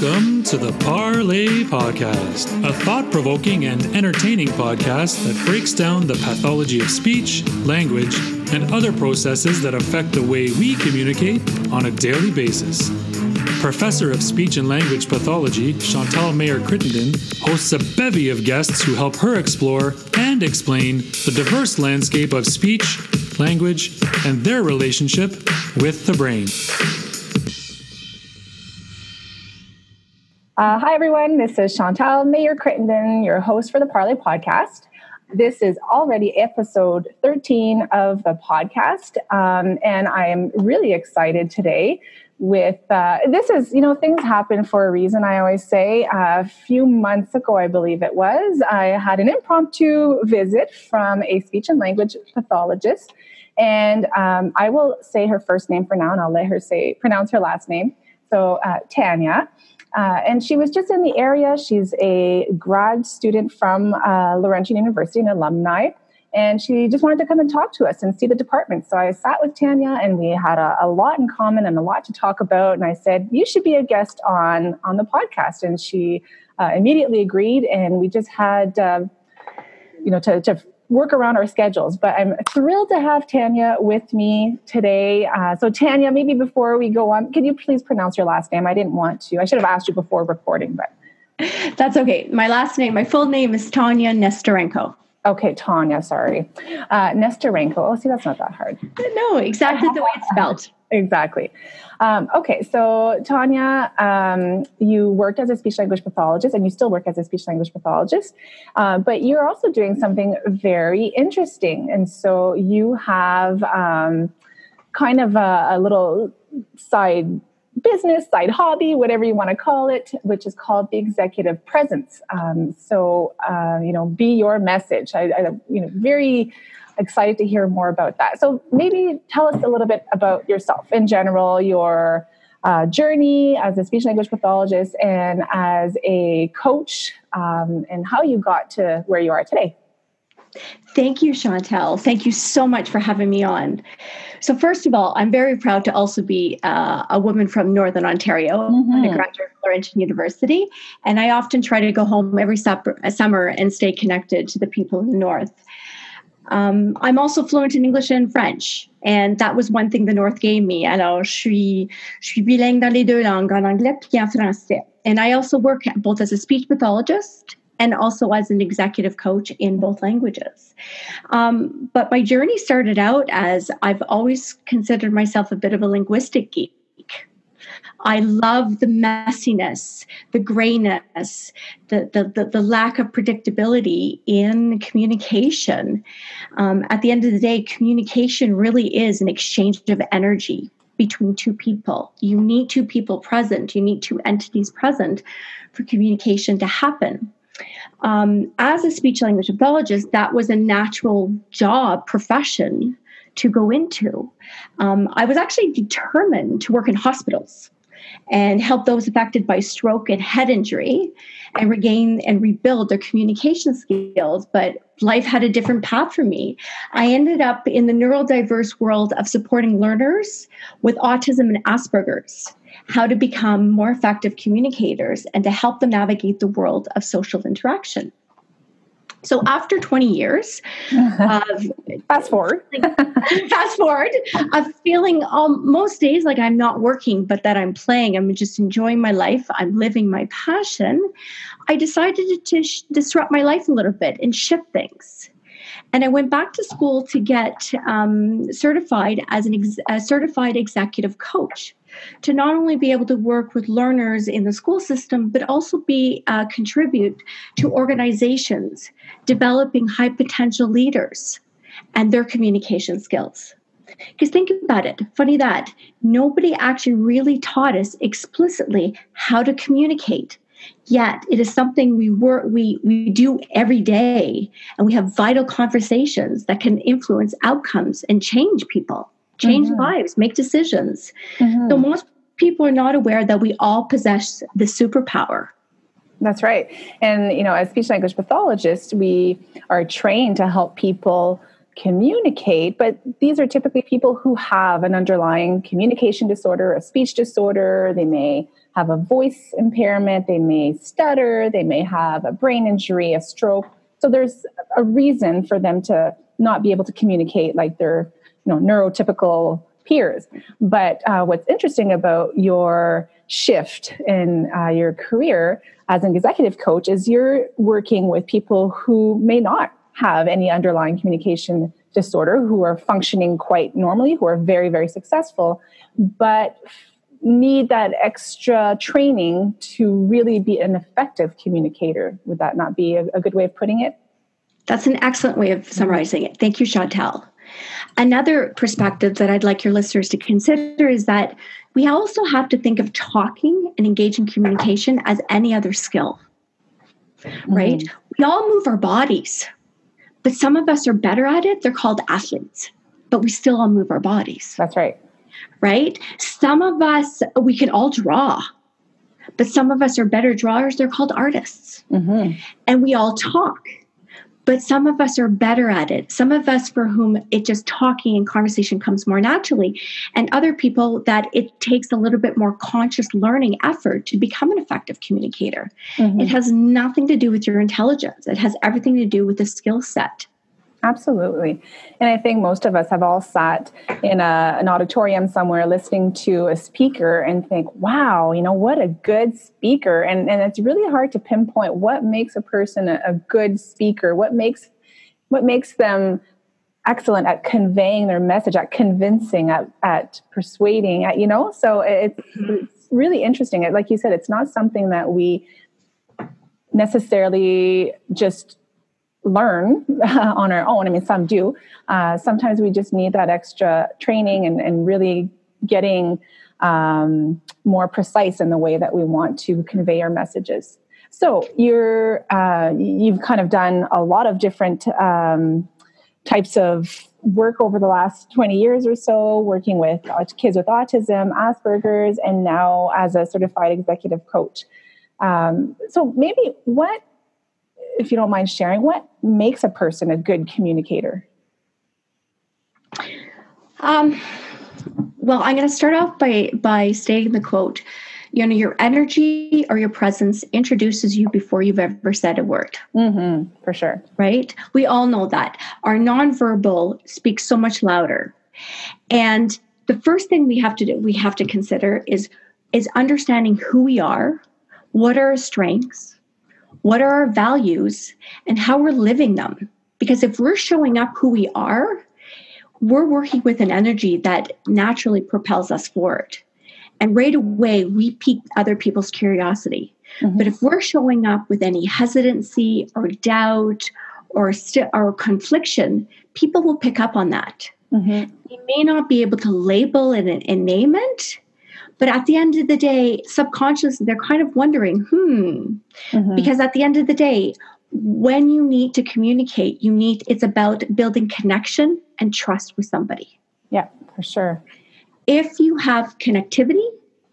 Welcome to the Parlay Podcast, a thought provoking and entertaining podcast that breaks down the pathology of speech, language, and other processes that affect the way we communicate on a daily basis. Professor of Speech and Language Pathology, Chantal Mayer Crittenden, hosts a bevy of guests who help her explore and explain the diverse landscape of speech, language, and their relationship with the brain. Uh, hi, everyone. This is Chantal Mayer Crittenden, your host for the Parlay podcast. This is already episode 13 of the podcast, um, and I am really excited today. With uh, this is, you know, things happen for a reason. I always say. Uh, a few months ago, I believe it was, I had an impromptu visit from a speech and language pathologist, and um, I will say her first name for now, and I'll let her say pronounce her last name. So uh, Tanya. Uh, and she was just in the area. She's a grad student from uh, Laurentian University, an alumni. And she just wanted to come and talk to us and see the department. So I sat with Tanya and we had a, a lot in common and a lot to talk about. And I said, You should be a guest on, on the podcast. And she uh, immediately agreed. And we just had, uh, you know, to, to work around our schedules. But I'm thrilled to have Tanya with me today. Uh, so, Tanya, maybe before we go on, can you please pronounce your last name? I didn't want to. I should have asked you before recording, but that's okay. My last name, my full name is Tanya Nesterenko. Okay, Tanya, sorry. Uh, Nesterenko. Oh, see, that's not that hard. No, exactly the way it's spelled. exactly. Um, okay, so Tanya, um, you worked as a speech language pathologist and you still work as a speech language pathologist, uh, but you're also doing something very interesting. And so you have um, kind of a, a little side business, side hobby, whatever you want to call it, which is called the executive presence. Um, so, uh, you know, be your message. I, I, you know, very excited to hear more about that. So maybe tell us a little bit about yourself in general, your uh, journey as a speech language pathologist and as a coach, um, and how you got to where you are today. Thank you, Chantal. Thank you so much for having me on. So, first of all, I'm very proud to also be uh, a woman from Northern Ontario, mm-hmm. a graduate of Laurentian University, and I often try to go home every summer and stay connected to the people in the North. Um, I'm also fluent in English and French, and that was one thing the North gave me. Alors, je suis, je suis bilingue dans les deux langues, en anglais en français. And I also work both as a speech pathologist and also as an executive coach in both languages. Um, but my journey started out as I've always considered myself a bit of a linguistic geek. I love the messiness, the grayness, the, the, the, the lack of predictability in communication. Um, at the end of the day, communication really is an exchange of energy between two people. You need two people present, you need two entities present for communication to happen. Um, as a speech language pathologist, that was a natural job, profession to go into. Um, I was actually determined to work in hospitals and help those affected by stroke and head injury and regain and rebuild their communication skills. But life had a different path for me. I ended up in the neurodiverse world of supporting learners with autism and Asperger's, how to become more effective communicators and to help them navigate the world of social interaction. So after 20 years of fast forward, fast forward of feeling um, most days like I'm not working, but that I'm playing, I'm just enjoying my life, I'm living my passion, I decided to sh- disrupt my life a little bit and shift things. And I went back to school to get um, certified as an ex- a certified executive coach to not only be able to work with learners in the school system, but also be uh, contribute to organizations developing high potential leaders and their communication skills. Because think about it, funny that nobody actually really taught us explicitly how to communicate. Yet it is something we work we we do every day and we have vital conversations that can influence outcomes and change people change mm-hmm. lives, make decisions. Mm-hmm. So most people are not aware that we all possess the superpower. That's right. And, you know, as speech language pathologists, we are trained to help people communicate, but these are typically people who have an underlying communication disorder, a speech disorder. They may have a voice impairment, they may stutter, they may have a brain injury, a stroke. So there's a reason for them to not be able to communicate like their you know neurotypical peers. But uh, what's interesting about your shift in uh, your career as an executive coach is you're working with people who may not have any underlying communication disorder, who are functioning quite normally, who are very, very successful, but need that extra training to really be an effective communicator. Would that not be a, a good way of putting it? That's an excellent way of summarizing it. Thank you, Chantal. Another perspective that I'd like your listeners to consider is that we also have to think of talking and engaging communication as any other skill, mm-hmm. right? We all move our bodies, but some of us are better at it. They're called athletes, but we still all move our bodies. That's right. Right? Some of us, we can all draw, but some of us are better drawers. They're called artists. Mm-hmm. And we all talk but some of us are better at it. Some of us for whom it just talking and conversation comes more naturally, and other people that it takes a little bit more conscious learning effort to become an effective communicator. Mm-hmm. It has nothing to do with your intelligence, it has everything to do with the skill set. Absolutely. And I think most of us have all sat in a, an auditorium somewhere listening to a speaker and think, wow, you know, what a good speaker. And, and it's really hard to pinpoint what makes a person a, a good speaker, what makes what makes them excellent at conveying their message, at convincing, at, at persuading, at, you know, so it's, mm-hmm. it's really interesting. Like you said, it's not something that we necessarily just learn on our own. I mean, some do. Uh, sometimes we just need that extra training and, and really getting um, more precise in the way that we want to convey our messages. So you're uh, you've kind of done a lot of different um, types of work over the last 20 years or so, working with kids with autism, Asperger's, and now as a certified executive coach. Um, so maybe what if you don't mind sharing, what makes a person a good communicator? Um, well, I'm going to start off by by stating the quote. You know, your energy or your presence introduces you before you've ever said a word. Mm-hmm, for sure. Right? We all know that. Our nonverbal speaks so much louder. And the first thing we have to do, we have to consider is is understanding who we are, what are our strengths, what are our values and how we're living them. Because if we're showing up who we are, we're working with an energy that naturally propels us forward. And right away, we pique other people's curiosity. Mm-hmm. But if we're showing up with any hesitancy or doubt or, st- or confliction, people will pick up on that. Mm-hmm. They may not be able to label it and, and name it, but at the end of the day, subconsciously, they're kind of wondering, hmm, mm-hmm. because at the end of the day, when you need to communicate, you need, it's about building connection and trust with somebody. Yeah, for sure. If you have connectivity,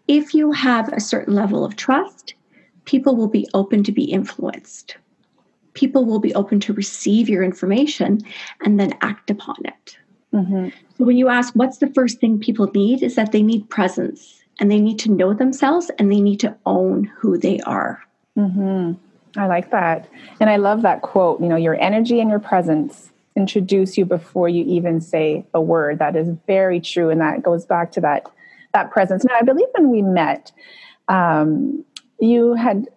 if you have a certain level of trust, people will be open to be influenced. People will be open to receive your information and then act upon it. Mm-hmm. So when you ask what's the first thing people need, is that they need presence and they need to know themselves and they need to own who they are. Mm-hmm. I like that. And I love that quote you know, your energy and your presence introduce you before you even say a word. That is very true. And that goes back to that, that presence. Now, I believe when we met, um, you had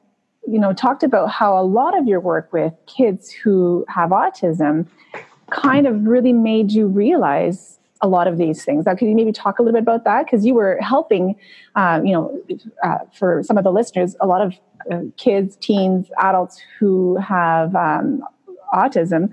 you know talked about how a lot of your work with kids who have autism kind of really made you realize a lot of these things. Now, could you maybe talk a little bit about that? Because you were helping, um, you know, uh, for some of the listeners, a lot of uh, kids, teens, adults who have um, autism.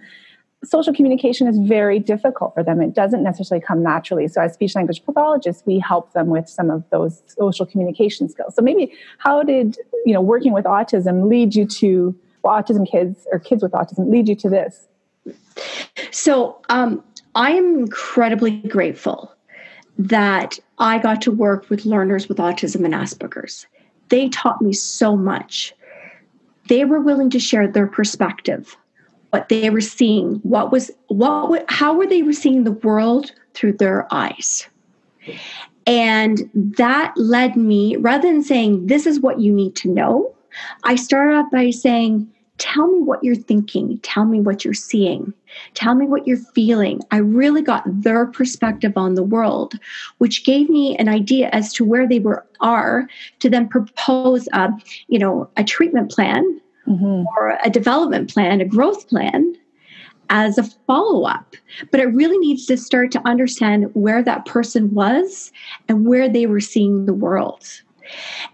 Social communication is very difficult for them. It doesn't necessarily come naturally. So, as speech language pathologists, we help them with some of those social communication skills. So, maybe how did you know working with autism lead you to well, autism kids or kids with autism lead you to this? So, um, I am incredibly grateful that I got to work with learners with autism and Asperger's. They taught me so much. They were willing to share their perspective. what they were seeing what was what how were they seeing the world through their eyes and that led me rather than saying this is what you need to know i started off by saying tell me what you're thinking tell me what you're seeing tell me what you're feeling i really got their perspective on the world which gave me an idea as to where they were are to then propose a you know a treatment plan mm-hmm. or a development plan, a growth plan as a follow up. But it really needs to start to understand where that person was and where they were seeing the world.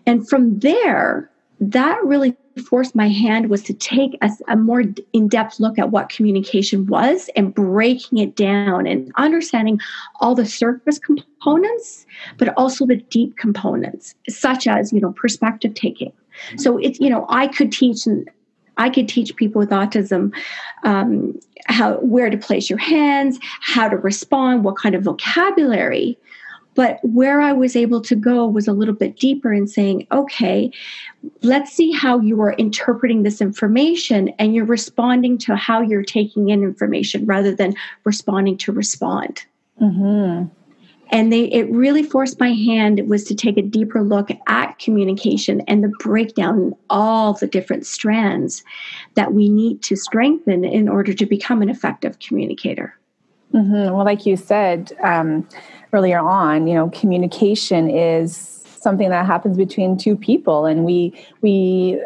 And from there, that really forced my hand was to take a, a more in-depth look at what communication was and breaking it down and understanding all the surface components but also the deep components such as you know perspective taking so it's you know I could teach I could teach people with autism um, how where to place your hands, how to respond, what kind of vocabulary. But where I was able to go was a little bit deeper in saying, okay, let's see how you are interpreting this information and you're responding to how you're taking in information rather than responding to respond. Mm-hmm and they it really forced my hand was to take a deeper look at communication and the breakdown in all the different strands that we need to strengthen in order to become an effective communicator mm-hmm. well like you said um, earlier on you know communication is something that happens between two people and we we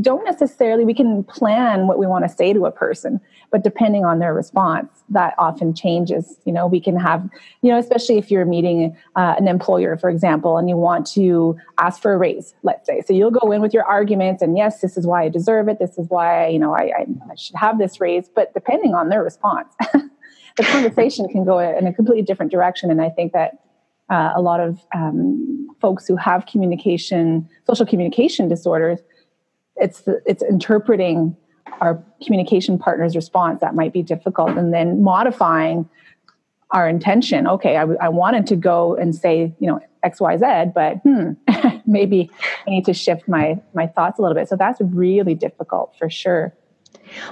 don't necessarily we can plan what we want to say to a person but depending on their response that often changes. You know we can have you know especially if you're meeting uh, an employer for example and you want to ask for a raise let's say. So you'll go in with your arguments and yes this is why i deserve it. This is why you know i, I, I should have this raise but depending on their response the conversation can go in a completely different direction. And i think that uh, a lot of um, folks who have communication social communication disorders it's the, it's interpreting our communication partner's response that might be difficult and then modifying our intention. Okay I, wanted to go and say you know xyz but hmm, maybe i need to shift my my thoughts a little bit. So that's really difficult for sure.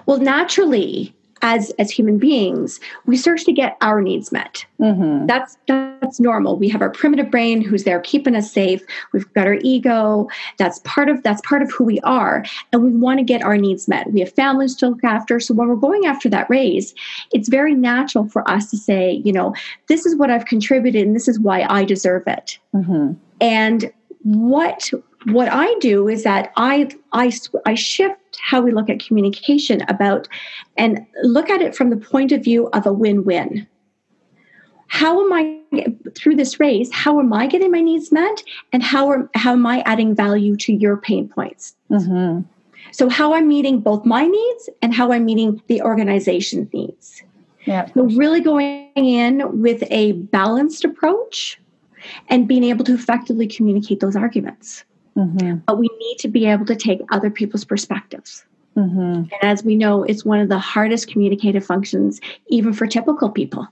Well naturally as as human beings we search to get our needs met. Mm-hmm. that's that's normal. We have our primitive brain who's there keeping us safe. We've got our ego. That's part of that's part of who we are. And we want to get our needs met. We have families to look after. So when we're going after that raise it's very natural for us to say you know this is what i've contributed and this is why i deserve it. Mm-hmm. and what what I do is that I I I shift how we look at communication about and look at it from the point of view of a win-win. How am I through this race? How am I getting my needs met, and how are how am I adding value to your pain points? Mm-hmm. So how I'm meeting both my needs and how I'm meeting the organization's needs. Yeah. So really going in with a balanced approach and being able to effectively communicate those arguments. Mm-hmm. But we need to be able to take other people's perspectives. Mm-hmm. And as we know, it's one of the hardest communicative functions, even for typical people.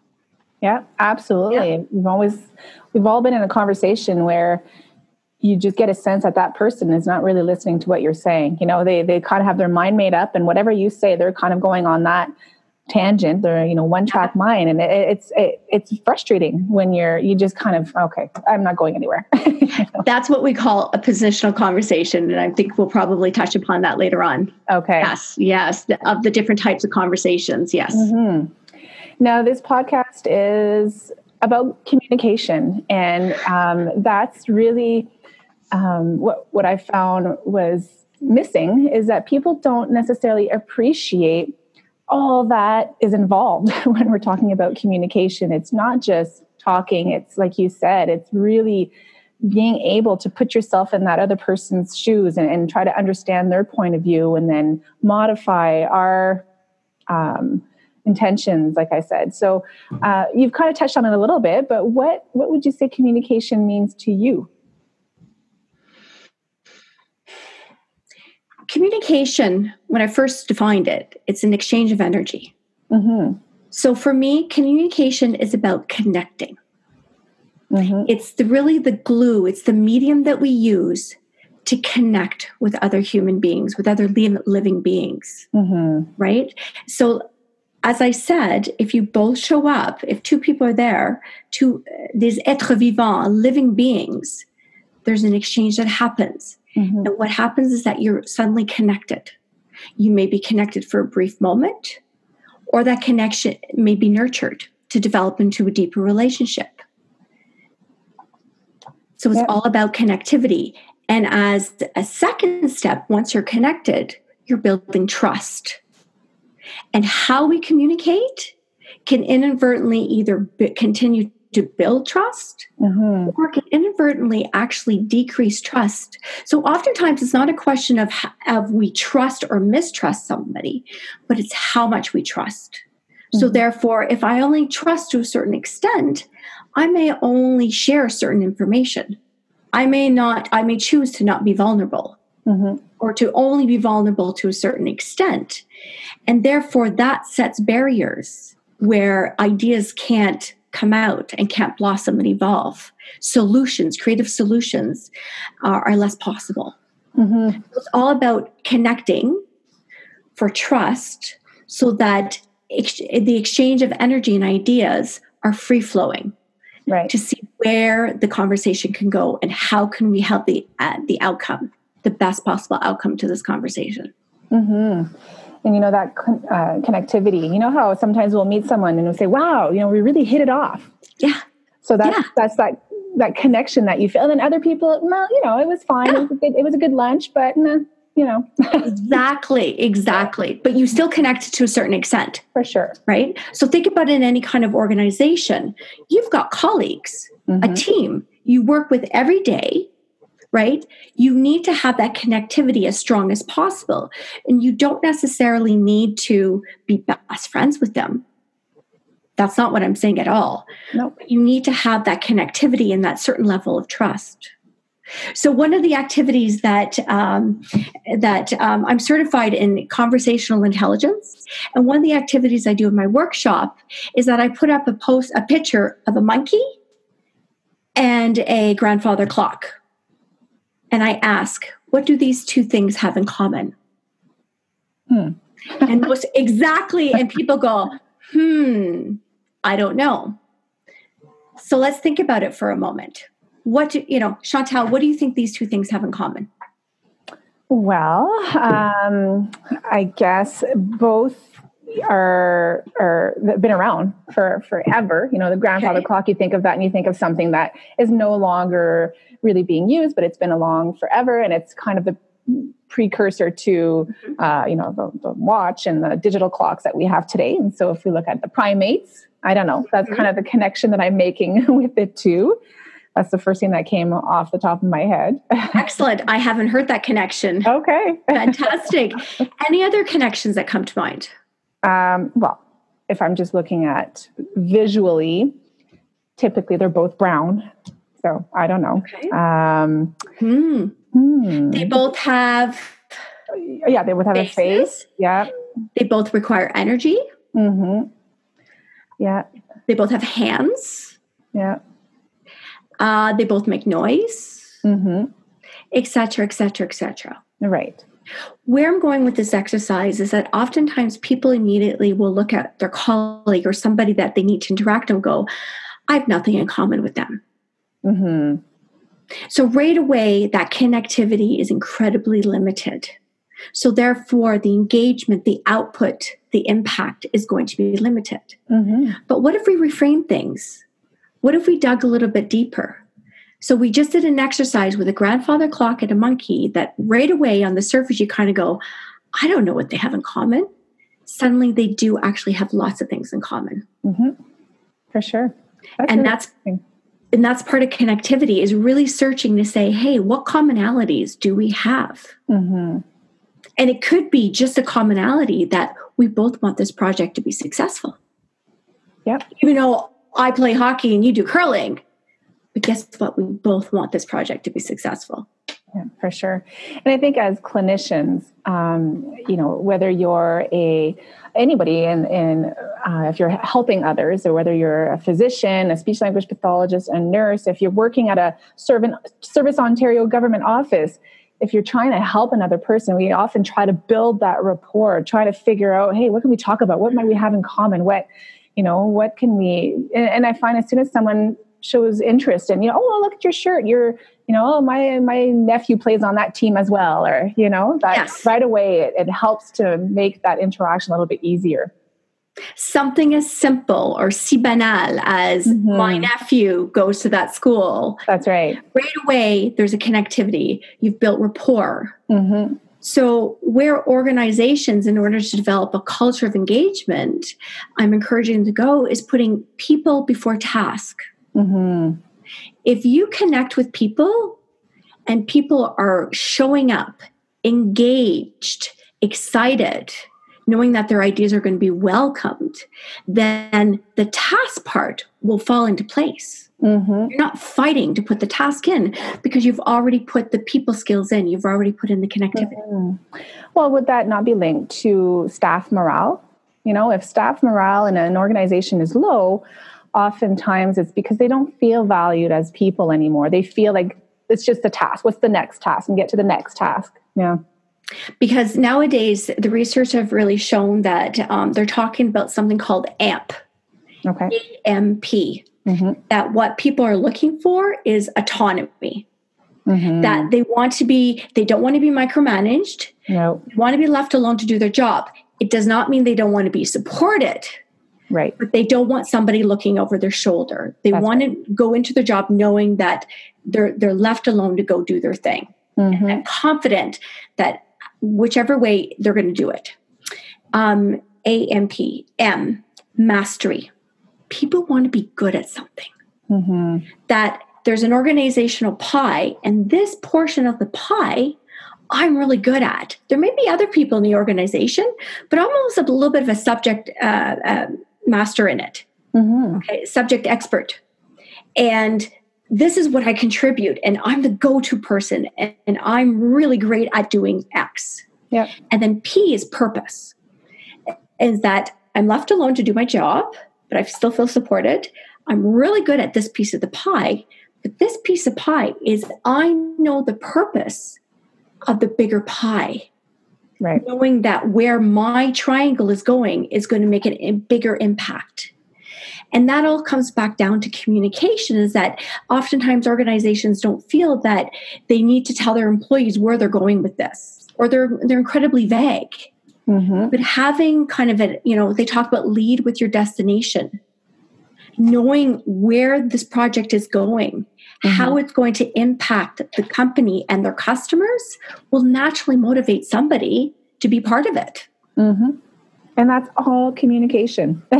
Yeah, absolutely. Yeah. We've always, we've all been in a conversation where you just get a sense that that person is not really listening to what you're saying. You know, they they kind of have their mind made up, and whatever you say, they're kind of going on that tangent they're you know one track mind and it, it's it, it's frustrating when you're you just kind of okay i'm not going anywhere. That's what we call a positional conversation and i think we'll probably touch upon that later on. Okay. Yes yes of the different types of conversations yes. Mm-hmm. now this podcast is about communication and um, that's really um, what what i found was missing is that people don't necessarily appreciate all that is involved when we're talking about communication. It's not just talking, it's like you said, it's really being able to put yourself in that other person's shoes and, and try to understand their point of view and then modify our um, intentions like i said. So uh, you've kind of touched on it a little bit but what what would you say communication means to you communication, when I first defined it, it's an exchange of energy. Mm-hmm. So for me, communication is about connecting. Mm-hmm. It's the, really the glue, it's the medium that we use to connect with other human beings, with other living beings, mm-hmm. right? So, as I said, if you both show up, if two people are there, two these êtres vivants, living beings, there's an exchange that happens. Mm-hmm. And what happens is that you're suddenly connected. You may be connected for a brief moment, or that connection may be nurtured to develop into a deeper relationship. So it's all about connectivity. And as a second step, once you're connected, you're building trust. And how we communicate can inadvertently either continue to build trust mm-hmm. or can inadvertently actually decrease trust. So oftentimes it's not a question of, of we trust or mistrust somebody, but it's how much we trust. Mm-hmm. So therefore, if I only trust to a certain extent, I may only share certain information. I may not, I may choose to not be vulnerable. Mm-hmm. Or to only be vulnerable to a certain extent. And therefore, that sets barriers where ideas can't come out and can't blossom and evolve. Solutions, creative solutions, are, are less possible. Mm-hmm. It's all about connecting for trust so that ex- the exchange of energy and ideas are free flowing. Right. To see where the conversation can go and how can we help the uh, the outcome, the best possible outcome to this conversation. Mm-hmm and you know that uh, connectivity. You know how sometimes we'll meet someone and we'll say wow you know we really hit it off. Yeah. So that's yeah. that's that that connection that you feel. And then other people well you know it was fine. Yeah. it, was a good, it was a good lunch but nah, you know. Exactly exactly. But you still connect to a certain extent. For sure. Right? So think about in any kind of organization. You've got colleagues mm-hmm. a team. You work with every day right? You need to have that connectivity as strong as possible. And you don't necessarily need to be best friends with them. That's not what I'm saying at all. No. You need to have that connectivity and that certain level of trust. So one of the activities that um, that um, I'm certified in conversational intelligence, and one of the activities I do in my workshop is that I put up a post, a picture of a monkey and a grandfather clock and I ask, what do these two things have in common? Hmm. and most exactly, and people go, hmm, I don't know. So let's think about it for a moment. What do, you know, Chantal, what do you think these two things have in common? Well, um, I guess both are are been around for forever. You know, the grandfather okay. clock. You think of that, and you think of something that is no longer really being used, but it's been along forever, and it's kind of the precursor to mm-hmm. uh, you know the, the, watch and the digital clocks that we have today. And so, if we look at the primates, I don't know. That's mm-hmm. kind of the connection that I'm making with it too. That's the first thing that came off the top of my head. Excellent. I haven't heard that connection. Okay. Fantastic. Any other connections that come to mind? Um, well, if I'm just looking at visually, typically they're both brown. So I don't know. Okay. Um, hmm. Hmm. They both have. Yeah, they both have faces. a face. Yeah. They both require energy. Mm-hmm. Yeah. They both have hands. Yeah. Uh, they both make noise. Mm-hmm. Etc. Etc. Etc. Right. Where I'm going with this exercise is that oftentimes people immediately will look at their colleague or somebody that they need to interact and go, I have nothing in common with them. Mm-hmm. So, right away, that connectivity is incredibly limited. So, therefore, the engagement, the output, the impact is going to be limited. Mm-hmm. But what if we reframe things? What if we dug a little bit deeper? So we just did an exercise with a grandfather clock and a monkey that right away on the surface you kind of go, I don't know what they have in common. Suddenly they do actually have lots of things in common. Mm-hmm. For sure. That's and that's and that's part of connectivity is really searching to say, hey, what commonalities do we have? Mm-hmm. And it could be just a commonality that we both want this project to be successful. Yep. Even though I play hockey and you do curling, but guess what? We both want this project to be successful. Yeah, for sure. And I think as clinicians, um, you know, whether you're a anybody in, in uh, if you're helping others, or whether you're a physician, a speech language pathologist, a nurse, if you're working at a servant, Service Ontario government office, if you're trying to help another person, we often try to build that rapport, try to figure out, hey, what can we talk about? What might we have in common? What, you know, what can we? And, and I find as soon as someone shows interest in, you know, oh, look at your shirt, you're, you know, oh, my my nephew plays on that team as well, or you know, that yes. right away it, it helps to make that interaction a little bit easier something as simple or si banal as mm-hmm. my nephew goes to that school. That's right. Right away, there's a connectivity. You've built rapport. Mm-hmm. So, where organizations, in order to develop a culture of engagement, I'm encouraging them to go is putting people before task. Mm-hmm. If you connect with people and people are showing up, engaged, excited, knowing that their ideas are going to be welcomed, then the task part will fall into place. Mm-hmm. You're not fighting to put the task in because you've already put the people skills in. You've already put in the connectivity. Mm-hmm. Well, would that not be linked to staff morale? You know, if staff morale in an organization is low, oftentimes it's because they don't feel valued as people anymore. They feel like it's just a task. What's the next task? And get to the next task. Yeah because nowadays the research have really shown that um, they're talking about something called AMP. Okay. AMP. Mm-hmm. That what people are looking for is autonomy. Mm-hmm. That they want to be, they don't want to be micromanaged. No. They want to be left alone to do their job. It does not mean they don't want to be supported. Right. But they don't want somebody looking over their shoulder. They That's want right. to go into their job knowing that they're they're left alone to go do their thing. Mm-hmm. And confident that whichever way they're going to do it. Um, AMP, M, mastery. People want to be good at something. Mm-hmm. That there's an organizational pie, and this portion of the pie I'm really good at. There may be other people in the organization, but I'm almost a little bit of a subject uh, uh, master in it. Mm-hmm. Okay, subject expert. And this is what I contribute, and I'm the go to person, and, and, I'm really great at doing X. Yeah. And then P is purpose, is that I'm left alone to do my job, but I still feel supported. I'm really good at this piece of the pie, but this piece of pie is I know the purpose of the bigger pie. Right. Knowing that where my triangle is going is going to make a bigger impact. And that all comes back down to communication is that oftentimes organizations don't feel that they need to tell their employees where they're going with this or they're they're incredibly vague. Mm-hmm. But having kind of a, you know, they talk about lead with your destination. Knowing where this project is going, mm-hmm. how it's going to impact the company and their customers will naturally motivate somebody to be part of it. Mm-hmm. And that's all communication.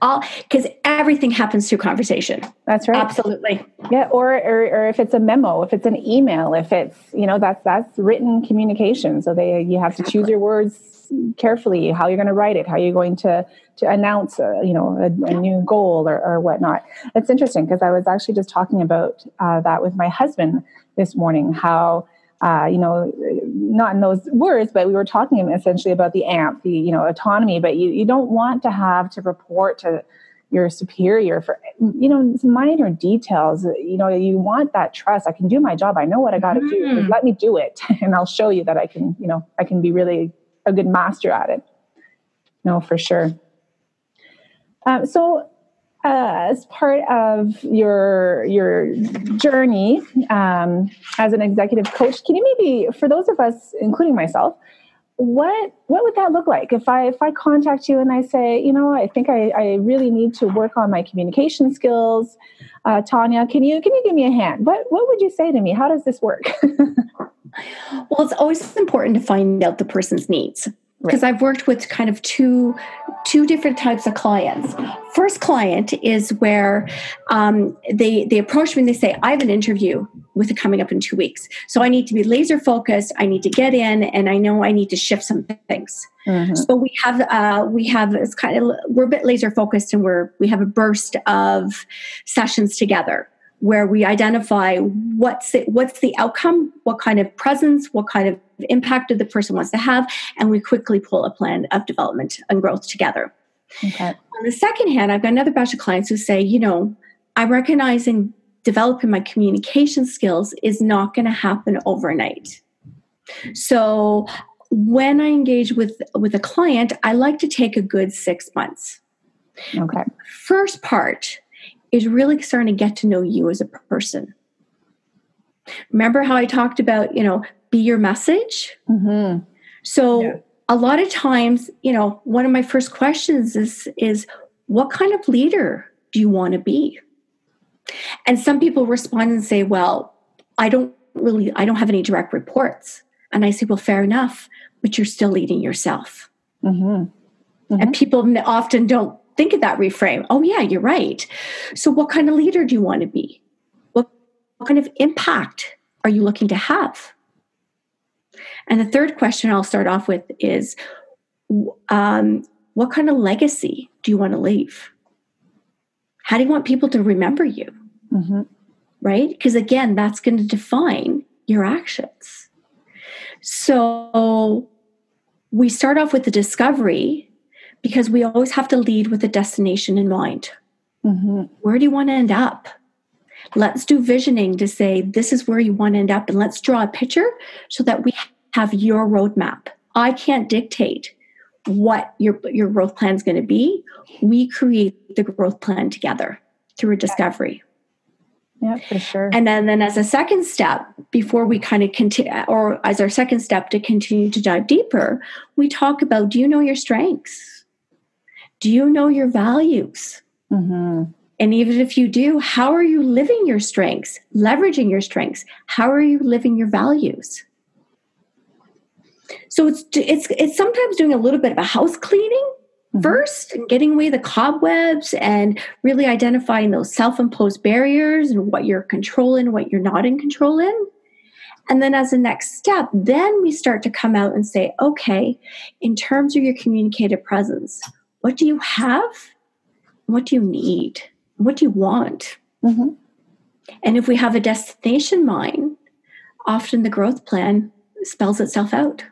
all because everything happens through conversation that's right absolutely yeah or, or or if it's a memo if it's an email if it's you know that's that's written communication so they you have to choose your words carefully how you're going to write it how you're going to to announce a, you know a, a new goal or, or whatnot it's interesting because i was actually just talking about uh, that with my husband this morning how uh, you know, not in those words, but we were talking essentially about the AMP, the you know autonomy. But you, you don't want to have to report to your superior for you know minor details. You know, you want that trust. I can do my job. I know what I got to mm-hmm. do. Let me do it, and I'll show you that I can. You know, I can be really a good master at it. No, for sure. Um, so uh, as part of your your journey um, as an executive coach, can you maybe, for those of us, including myself, what what would that look like if I if I contact you and I say, you know, I think I, I really need to work on my communication skills. Uh, Tanya, can you can you give me a hand? What what would you say to me? How does this work? well, it's always important to find out the person's needs because right. I've worked with kind of two two different types of clients. First client is where um, they they approach me and they say, "I have an interview with it coming up in two weeks, so I need to be laser focused. I need to get in, and I know I need to shift some things." Mm-hmm. So we have uh, we have it's kind of we're a bit laser focused, and we're we have a burst of sessions together where we identify what's it, what's the outcome, what kind of presence, what kind of impact the person wants to have, and we quickly pull a plan of development and growth together. Okay. On the second hand, I've got another batch of clients who say, you know, I'm recognizing developing my communication skills is not going to happen overnight. So when I engage with with a client, I like to take a good six months. Okay. First part is really starting to get to know you as a person. Remember how I talked about, you know, be your message? Mm-hmm. So Yeah. a lot of times, you know, one of my first questions is is what kind of leader do you want to be? And some people respond and say, well, I don't really I don't have any direct reports. And I say, well, fair enough, but you're still leading yourself. Mm-hmm. And people often don't think of that reframe. Oh, yeah, you're right. So, what kind of leader do you want to be? What, what kind of impact are you looking to have? And the third question I'll start off with is um, what kind of legacy do you want to leave? How do you want people to remember you? Mm-hmm. right? Because again, that's going to define your actions. So we start off with the discovery because we always have to lead with a destination in mind. Mm-hmm. Where do you want to end up? Let's do visioning to say this is where you want to end up, and let's draw a picture so that we have your roadmap. I can't dictate what your your growth plan is going to be. We create the growth plan together through a discovery. Yeah, for sure. And then, then as a second step, before we kind of continue, or as our second step to continue to dive deeper, we talk about do you know your strengths? Do you know your values? mm-hmm. And even if you do, how are you living your strengths, leveraging your strengths? How are you living your values? So it's it's it's sometimes doing a little bit of a house cleaning Mhm. first and getting away the cobwebs and really identifying those self-imposed barriers and what you're controlling what you're not in control in and then as a next step then we start to come out and say okay in terms of your communicative presence what do you have what do you need what do you want Mm-hmm. and if we have a destination mind often the growth plan spells itself out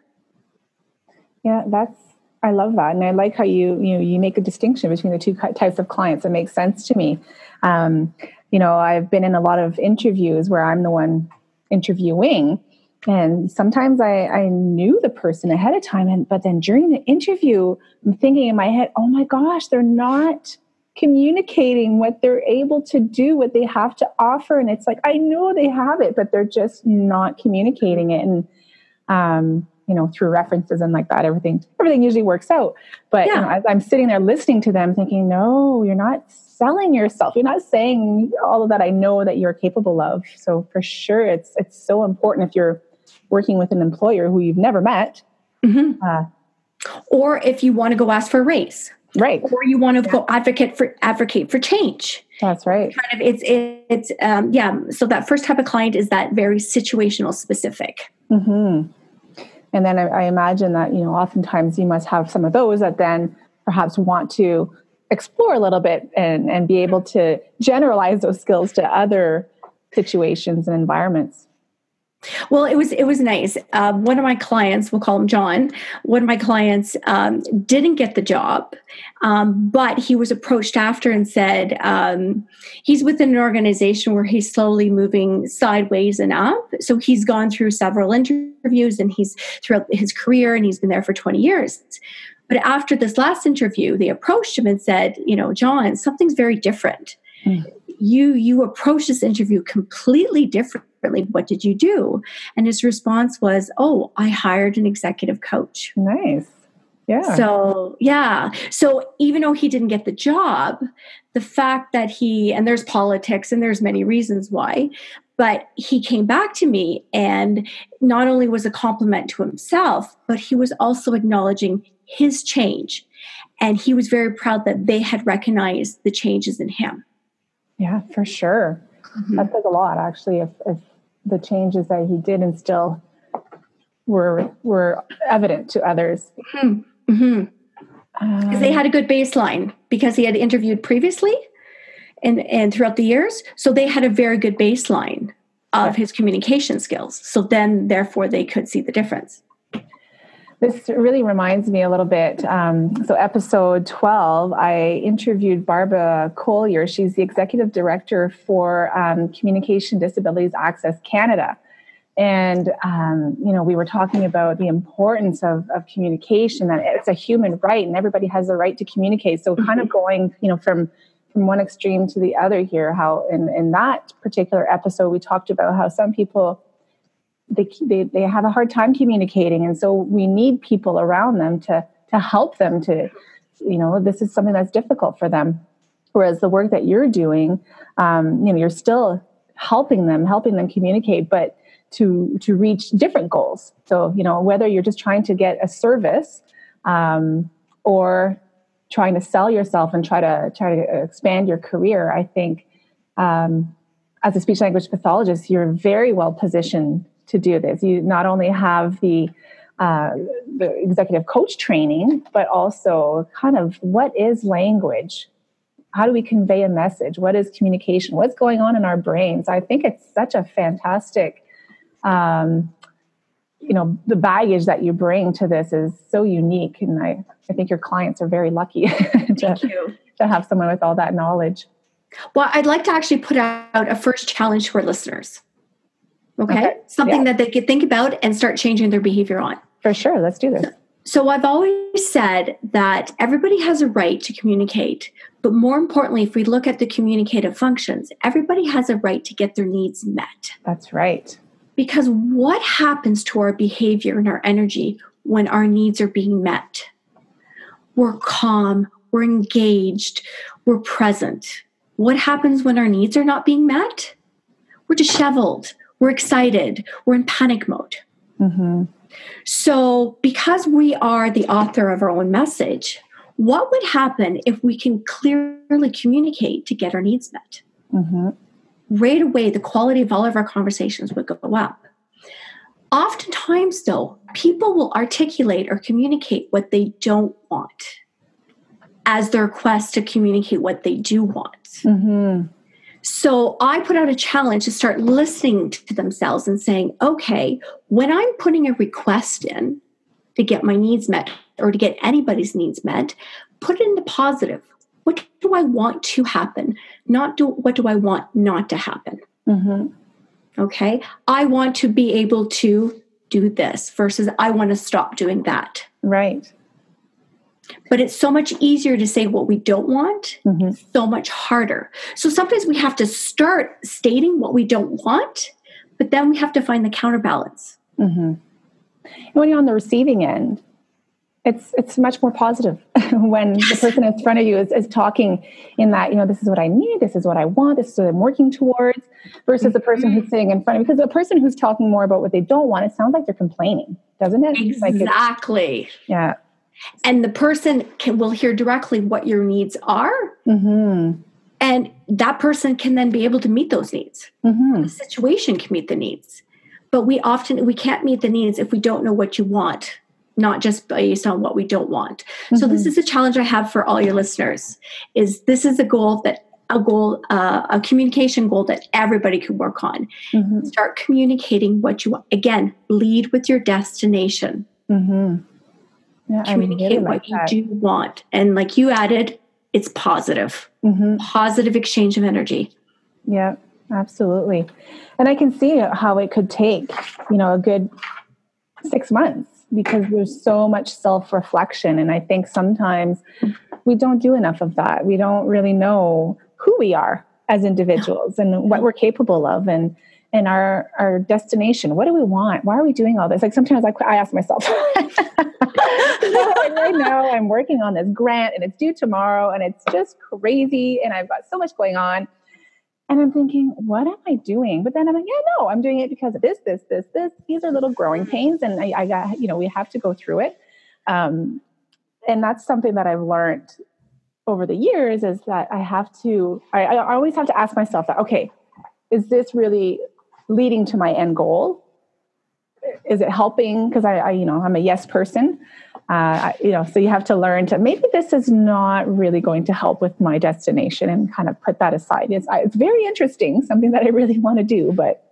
Yeah, that's I love that, and I like how you you know, you make a distinction between the two types of clients. It makes sense to me. Um, you know, I've been in a lot of interviews where I'm the one interviewing, and sometimes I I knew the person ahead of time, and but then during the interview, I'm thinking in my head, oh my gosh, they're not communicating what they're able to do, what they have to offer, and it's like I know they have it, but they're just not communicating it, and um, you know, through references and like that, everything everything usually works out. But you know, as I'm sitting there listening to them, thinking, no, you're not selling yourself. You're not saying all of that. I know that you're capable of. So for sure, it's it's so important if you're working with an employer who you've never met. Mhm. Uh, or if you want to go ask for a raise right. or you want to go advocate for advocate for change That's right. kind of it's it's um, yeah so that first type of client is that very situational specific hmm And then I, I imagine that you know, oftentimes you must have some of those that then perhaps want to explore a little bit and and be able to generalize those skills to other situations and environments. Well it was it was nice. Uh, one of my clients we'll call him john one of my clients um, didn't get the job um, but he was approached after and said um, he's within an organization where he's slowly moving sideways and up. So he's gone through several interviews and he's throughout his career and he's been there for 20 years. But after this last interview they approached him and said you know john something's very different. Mm. You you approached this interview completely differently. What did you do? And his response was oh i hired an executive coach. Nice. Yeah. so yeah. So even though he didn't get the job the fact that he and there's politics and there's many reasons why but he came back to me and not only was a compliment to himself but he was also acknowledging his change. And he was very proud that they had recognized the changes in him yeah, for sure. That says a lot actually if, if the changes that he did instill were were evident to others. Mhm. Mhm. because they Um, had a good baseline because he had interviewed previously and and throughout the years so they had a very good baseline of his communication skills so then therefore they could see the difference This really reminds me a little bit. Um, so, episode 12, I interviewed Barbara Collier. She's the executive director for um, Communication Disabilities Access Canada. And, um, you know, we were talking about the importance of, of communication, that it's a human right and everybody has the right to communicate. So, kind of mm-hmm. going, you know, from from one extreme to the other here, how in, in that particular episode, we talked about how some people they, they, they have a hard time communicating. And so we need people around them to, to help them to, you know, this is something that's difficult for them. Whereas the work that you're doing, um, you know, you're still helping them, helping them communicate, but to to reach different goals. So, you know, whether you're just trying to get a service um, or trying to sell yourself and try to try to expand your career, I think um, as a speech language pathologist, you're very well positioned to do this. You not only have the uh, the executive coach training, but also kind of what is language? How do we convey a message? What is communication? What's going on in our brains? I think it's such a fantastic, um, you know, the baggage that you bring to this is so unique. And I, I think your clients are very lucky to, to have someone with all that knowledge. Well, I'd like to actually put out a first challenge to our listeners. Okay. okay. Something yeah. that they could think about and start changing their behavior on. For sure. Let's do this. So, I've always said that everybody has a right to communicate. But more importantly, if we look at the communicative functions, everybody has a right to get their needs met. That's right. Because what happens to our behavior and our energy when our needs are being met? We're calm, we're engaged, we're present. What happens when our needs are not being met? We're disheveled, we're excited, we're in panic mode. Mm-hmm. So, because we are the author of our own message, what would happen if we can clearly communicate to get our needs met? Mm-hmm. Right away, the quality of all of our conversations would go up. Oftentimes, though, people will articulate or communicate what they don't want as their quest to communicate what they do want. Mm-hmm. So I put out a challenge to start listening to themselves and saying, okay, when I'm putting a request in to get my needs met or to get anybody's needs met, put it the positive. What do I want to happen? Not do what do I want not to happen? Mm-hmm. Okay. I want to be able to do this versus I want to stop doing that. Right. But it's so much easier to say what we don't want, mm-hmm. so much harder. So sometimes we have to start stating what we don't want, but then we have to find the counterbalance. Mm-hmm. when you're on the receiving end, it's it's much more positive when yes. the person in front of you is, is talking in that you know this is what I need, this is what I want, this is what I'm working towards, versus mm-hmm. the person who's mm-hmm. sitting in front of you. Because the person who's talking more about what they don't want, it sounds like they're complaining, doesn't it? Exactly. Like yeah and the person can will hear directly what your needs are mm-hmm. and that person can then be able to meet those needs mm-hmm. the situation can meet the needs but we often we can't meet the needs if we don't know what you want not just based on what we don't want mm-hmm. so this mm-hmm. is a challenge i have for all your listeners is this is a goal that a goal uh, a communication goal that everybody can work on mm-hmm. start communicating what you want again lead with your destination mm-hmm. Yeah, communicate really what like you do want. And like you added, it's positive, mm-hmm. positive exchange of energy. Yeah, absolutely. And I can see how it could take, you know, a good six months because there's so much self reflection. And I think sometimes we don't do enough of that. We don't really know who we are as individuals and what we're capable of. And and our our destination. What do we want? Why are we doing all this? Like sometimes i, I ask myself. Right now i'm working on this grant and it's due tomorrow and it's just crazy and i've got so much going on. And i'm thinking what am i doing? But then i'm like yeah no i'm doing it because of this this this this. These are little growing pains and i, I got you know we have to go through it. Um, and that's something that i've learned over the years is that i have to I, I always have to ask myself that okay is this really leading to my end goal? Is it helping? Because I, I, you know, I'm a yes person. Uh, you know, so you have to learn to maybe this is not really going to help with my destination, and kind of put that aside. It's it's very interesting, something that I really want to do, but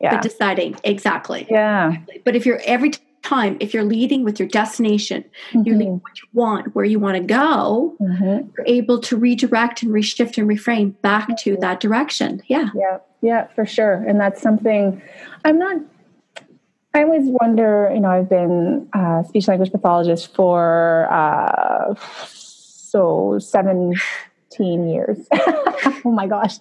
yeah, but deciding exactly. Yeah, but if you're every time if you're leading with your destination mm-hmm. you're leading what you want where you want to go mm-hmm. you're able to redirect and reshift and reframe back mm-hmm. to that direction yeah yeah yeah, for sure. And that's something I'm not. I always wonder. You know, I've been speech language pathologist for uh, so seventeen years. oh my gosh,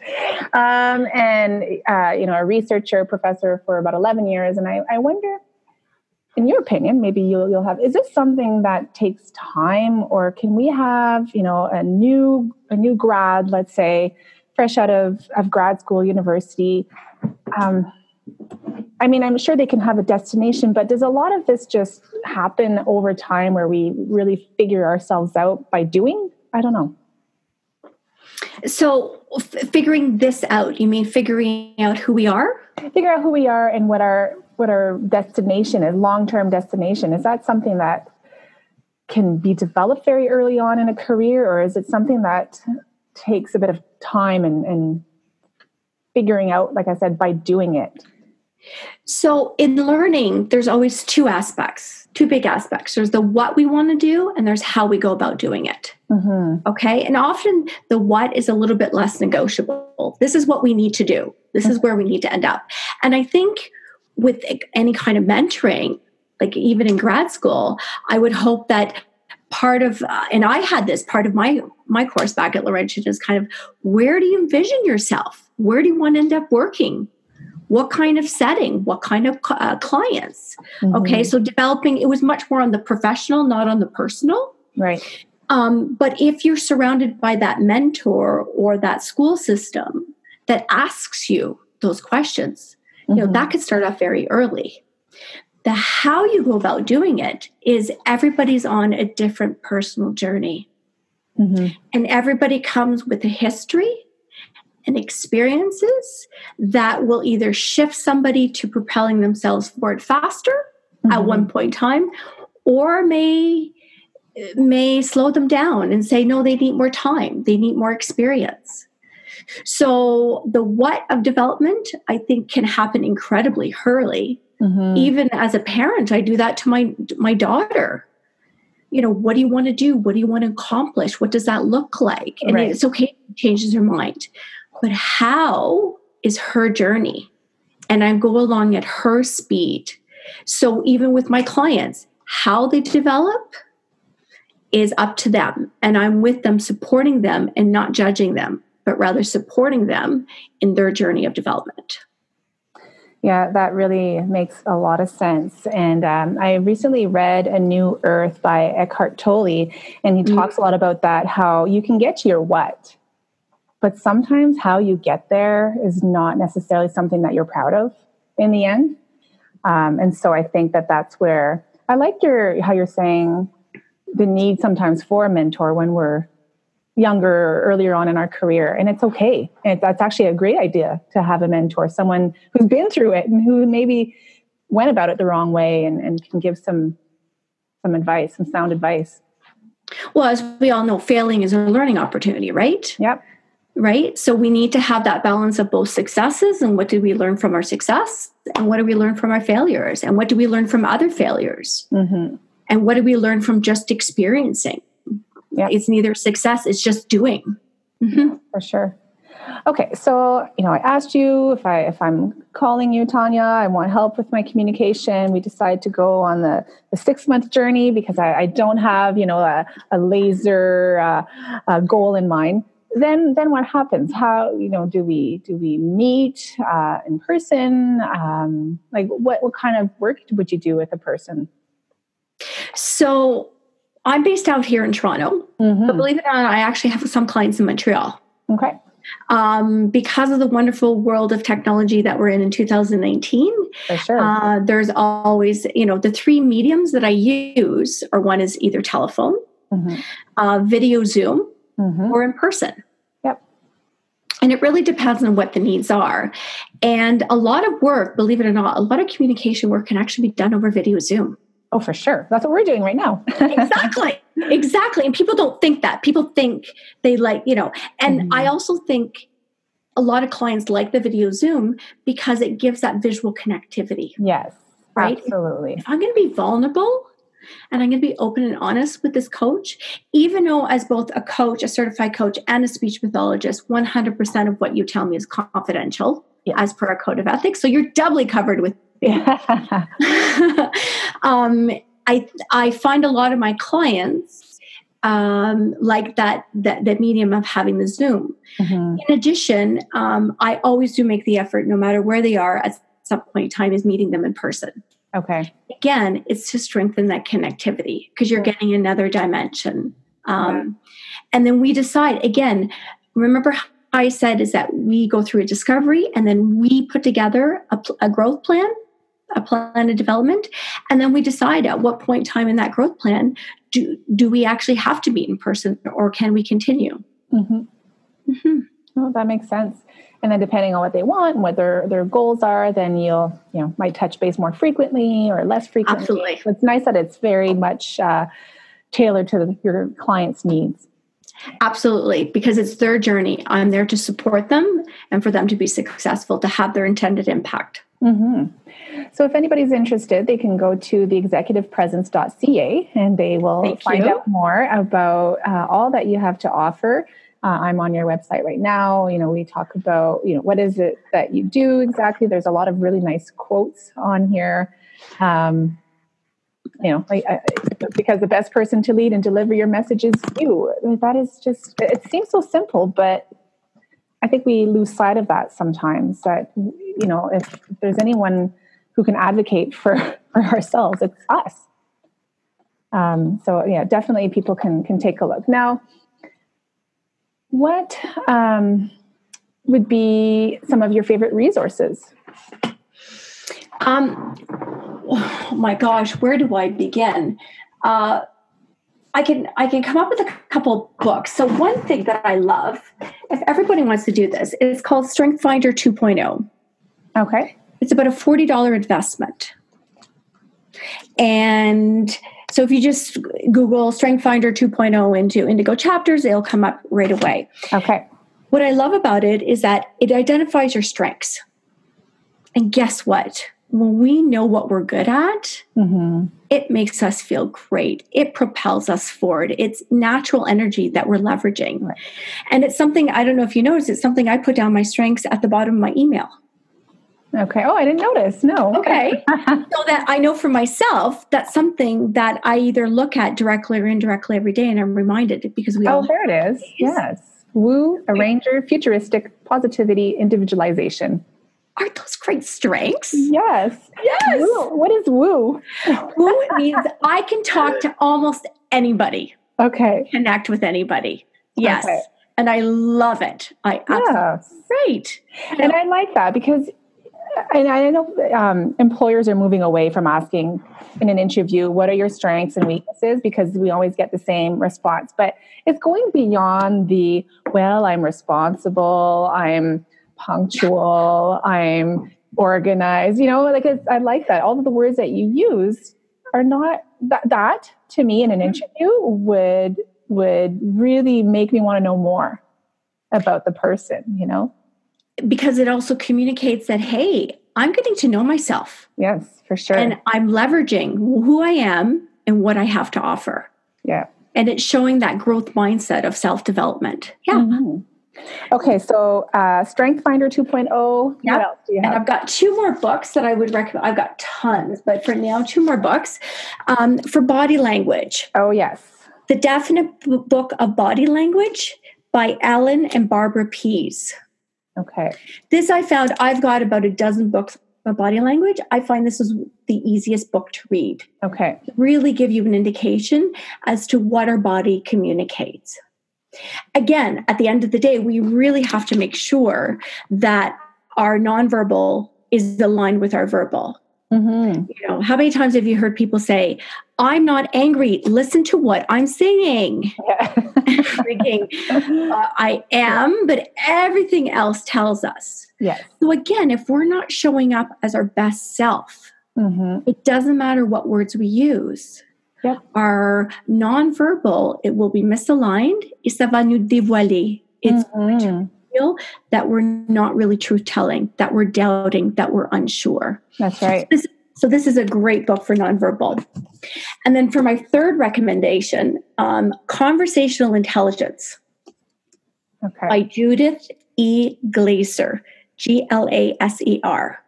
um, and uh, you know, a researcher, professor for about eleven years, and I, I wonder in your opinion, maybe you'll you'll have is this something that takes time, or can we have you know a new a new grad, let's say, fresh out of of grad school, university? Um, I mean, I'm sure they can have a destination, but does a lot of this just happen over time, where we really figure ourselves out by doing? I don't know. So, f- figuring this out, you mean figuring out who we are? Figure out who we are and what our what our destination is, long term destination. Is that something that can be developed very early on in a career, or is it something that takes a bit of time and, and figuring out, like I said, by doing it? So, in learning, there's always two aspects, two big aspects. There's the what we want to do, and there's how we go about doing it. Mm-hmm. Okay. And often the what is a little bit less negotiable. This is what we need to do, this mm-hmm. is where we need to end up. And I think with any kind of mentoring, like even in grad school, I would hope that part of uh, and i had this part of my my course back at laurentian is kind of where do you envision yourself where do you want to end up working what kind of setting what kind of uh, clients mm-hmm. okay so developing it was much more on the professional not on the personal right um, but if you're surrounded by that mentor or that school system that asks you those questions you know, mm-hmm. that could start off very early. The how you go about doing it is everybody's on a different personal journey. Mm-hmm. And everybody comes with a history and experiences that will either shift somebody to propelling themselves forward faster mm-hmm. at one point in time or may may slow them down and say no they need more time they need more experience so the what of development, I think, can happen incredibly early. Mm-hmm. Even as a parent, I do that to my my daughter. You know, what do you want to do? What do you want to accomplish? What does that look like? And right. it's okay, changes her mind. But how is her journey? And I go along at her speed. So even with my clients, how they develop is up to them. And I'm with them, supporting them and not judging them but rather supporting them in their journey of development. Yeah, that really makes a lot of sense. And um, I recently read A New Earth by Eckhart Tolle, and he mm-hmm. talks a lot about that how you can get to your what, but sometimes how you get there is not necessarily something that you're proud of in the end. Um, and so I think that that's where I like your how you're saying the need sometimes for a mentor when we're younger earlier on in our career and it's okay. And that's actually a great idea to have a mentor someone who's been through it and who maybe went about it the wrong way and, and can give some some advice some sound advice. Well as we all know failing is a learning opportunity right? Yep. Right? So we need to have that balance of both successes and what did we learn from our success and what do we learn from our failures and what do we learn from other failures? Mm-hmm. and what do we learn from just experiencing yeah. it's neither success it's just doing. Mm-hmm. for sure. Okay so you know i asked you if i if i'm calling you tanya i want help with my communication. We decide to go on the, the six month journey because I, I, don't have you know a, a laser uh, a goal in mind. Then then what happens? How you know do we do we meet uh, in person? Um, like what what kind of work would you do with a person? So I'm based out here in Toronto, mm-hmm. but believe it or not, I actually have some clients in Montreal. Okay. Um, because of the wonderful world of technology that we're in in 2019, sure. uh, there's always, you know, the three mediums that I use, or one is either telephone, mm-hmm. uh, video Zoom, mm-hmm. or in person. Yep. And it really depends on what the needs are. And a lot of work, believe it or not, a lot of communication work can actually be done over video Zoom. Oh, for sure. That's what we're doing right now. exactly. Exactly. And people don't think that. People think they like, you know, and mm-hmm. I also think a lot of clients like the video Zoom because it gives that visual connectivity. Yes. Right? Absolutely. If, if I'm going to be vulnerable and I'm going to be open and honest with this coach, even though, as both a coach, a certified coach, and a speech pathologist, 100% of what you tell me is confidential. As per our code of ethics. So you're doubly covered with. um, I I find a lot of my clients um, like that that that medium of having the Zoom. Mm-hmm. In addition, um, I always do make the effort, no matter where they are at some point in time, is meeting them in person. Okay. Again, it's to strengthen that connectivity because you're getting another dimension. Um, And then we decide again. Remember, I said is that we go through a discovery and then we put together a, a growth plan a plan of development and then we decide at what point in time in that growth plan do do we actually have to meet in person or can we continue? Mm-hmm. Mm-hmm. Oh, that makes sense. And then depending on what they want and what their, their goals are then you'll you know might touch base more frequently or less frequently. Absolutely. So it's nice that it's very much uh, tailored to your client's needs Absolutely, because it's their journey. I'm there to support them and for them to be successful, to have their intended impact. Mm-hmm. So, if anybody's interested, they can go to theexecutivepresence.ca and they will Thank find you. out more about uh, all that you have to offer. Uh, I'm on your website right now. You know, we talk about, you know, what is it that you do exactly. There's a lot of really nice quotes on here. Um, you know, like, uh, because the best person to lead and deliver your message is you. That is just, it seems so simple, but I think we lose sight of that sometimes. That you know, if, if there's anyone who can advocate for for ourselves, it's us. Um, so yeah, definitely people can can take a look. Now, what um, would be some of your favorite resources? Um, oh my gosh, where do I begin? Uh, I can I can come up with a couple books. So one thing that I love, if everybody wants to do this, is called Strength Finder 2.0. Okay. It's about a $40 investment. And so if you just Google Strength Finder 2.0 into Indigo chapters, it'll come up right away. Okay. What I love about it is that it identifies your strengths. And guess what? When we know what we're good at, mm-hmm. it makes us feel great. It propels us forward. It's natural energy that we're leveraging. Right. And it's something, I don't know if you noticed, it's something I put down my strengths at the bottom of my email. Okay. Oh, I didn't notice. No. Okay. so that I know for myself that's something that I either look at directly or indirectly every day and I'm reminded because we oh, all. Oh, there it is. Yes. Woo, arranger, futuristic, positivity, individualization aren't those great strengths? Yes. Yes. Woo. What is woo? woo means I can talk to almost anybody. Okay. Connect with anybody. Yes. Okay. And I love it. I yes. great. And I like that because and I know um, employers are moving away from asking in an interview, what are your strengths and weaknesses? Because we always get the same response. But it's going beyond the, well, I'm responsible, I'm punctual, I'm organized. You know, like I like that. All of the words that you use are not that. That to me in an mm-hmm. interview would would really make me want to know more about the person. You know, because it also communicates that hey, I'm getting to know myself. Yes, for sure. And I'm leveraging who I am and what I have to offer. Yeah. And it's showing that growth mindset of self development. Yeah. Mm-hmm. Okay, so uh, Strength Finder 2.0. Yeah. What else do you have? And I've got two more books that I would recommend. I've got tons, but for now, two more books um, for body language. Oh, yes. The Definite Book of Body Language by Allan and Barbara Pease. Okay. This I found, I've got about a dozen books of body language. I find this is the easiest book to read. Okay. Really give you an indication as to what our body communicates. Again, at the end of the day, we really have to make sure that our nonverbal is aligned with our verbal. Mm-hmm. You know, how many times have you heard people say, "I'm not angry. Listen to what I'm saying." Yeah. Freaking, uh, I am, but everything else tells us. Yes. So again, if we're not showing up as our best self, mm-hmm. it doesn't matter what words we use. Yep. Our nonverbal, it will be misaligned. Et ça va nous dévoiler. It's mm-hmm. going to feel that we're not really truth telling, that we're doubting, that we're unsure. That's right. So this, so this is a great book for nonverbal. And then for my third recommendation, um, Conversational Intelligence okay. by Judith E. Glaser. G L A S E R.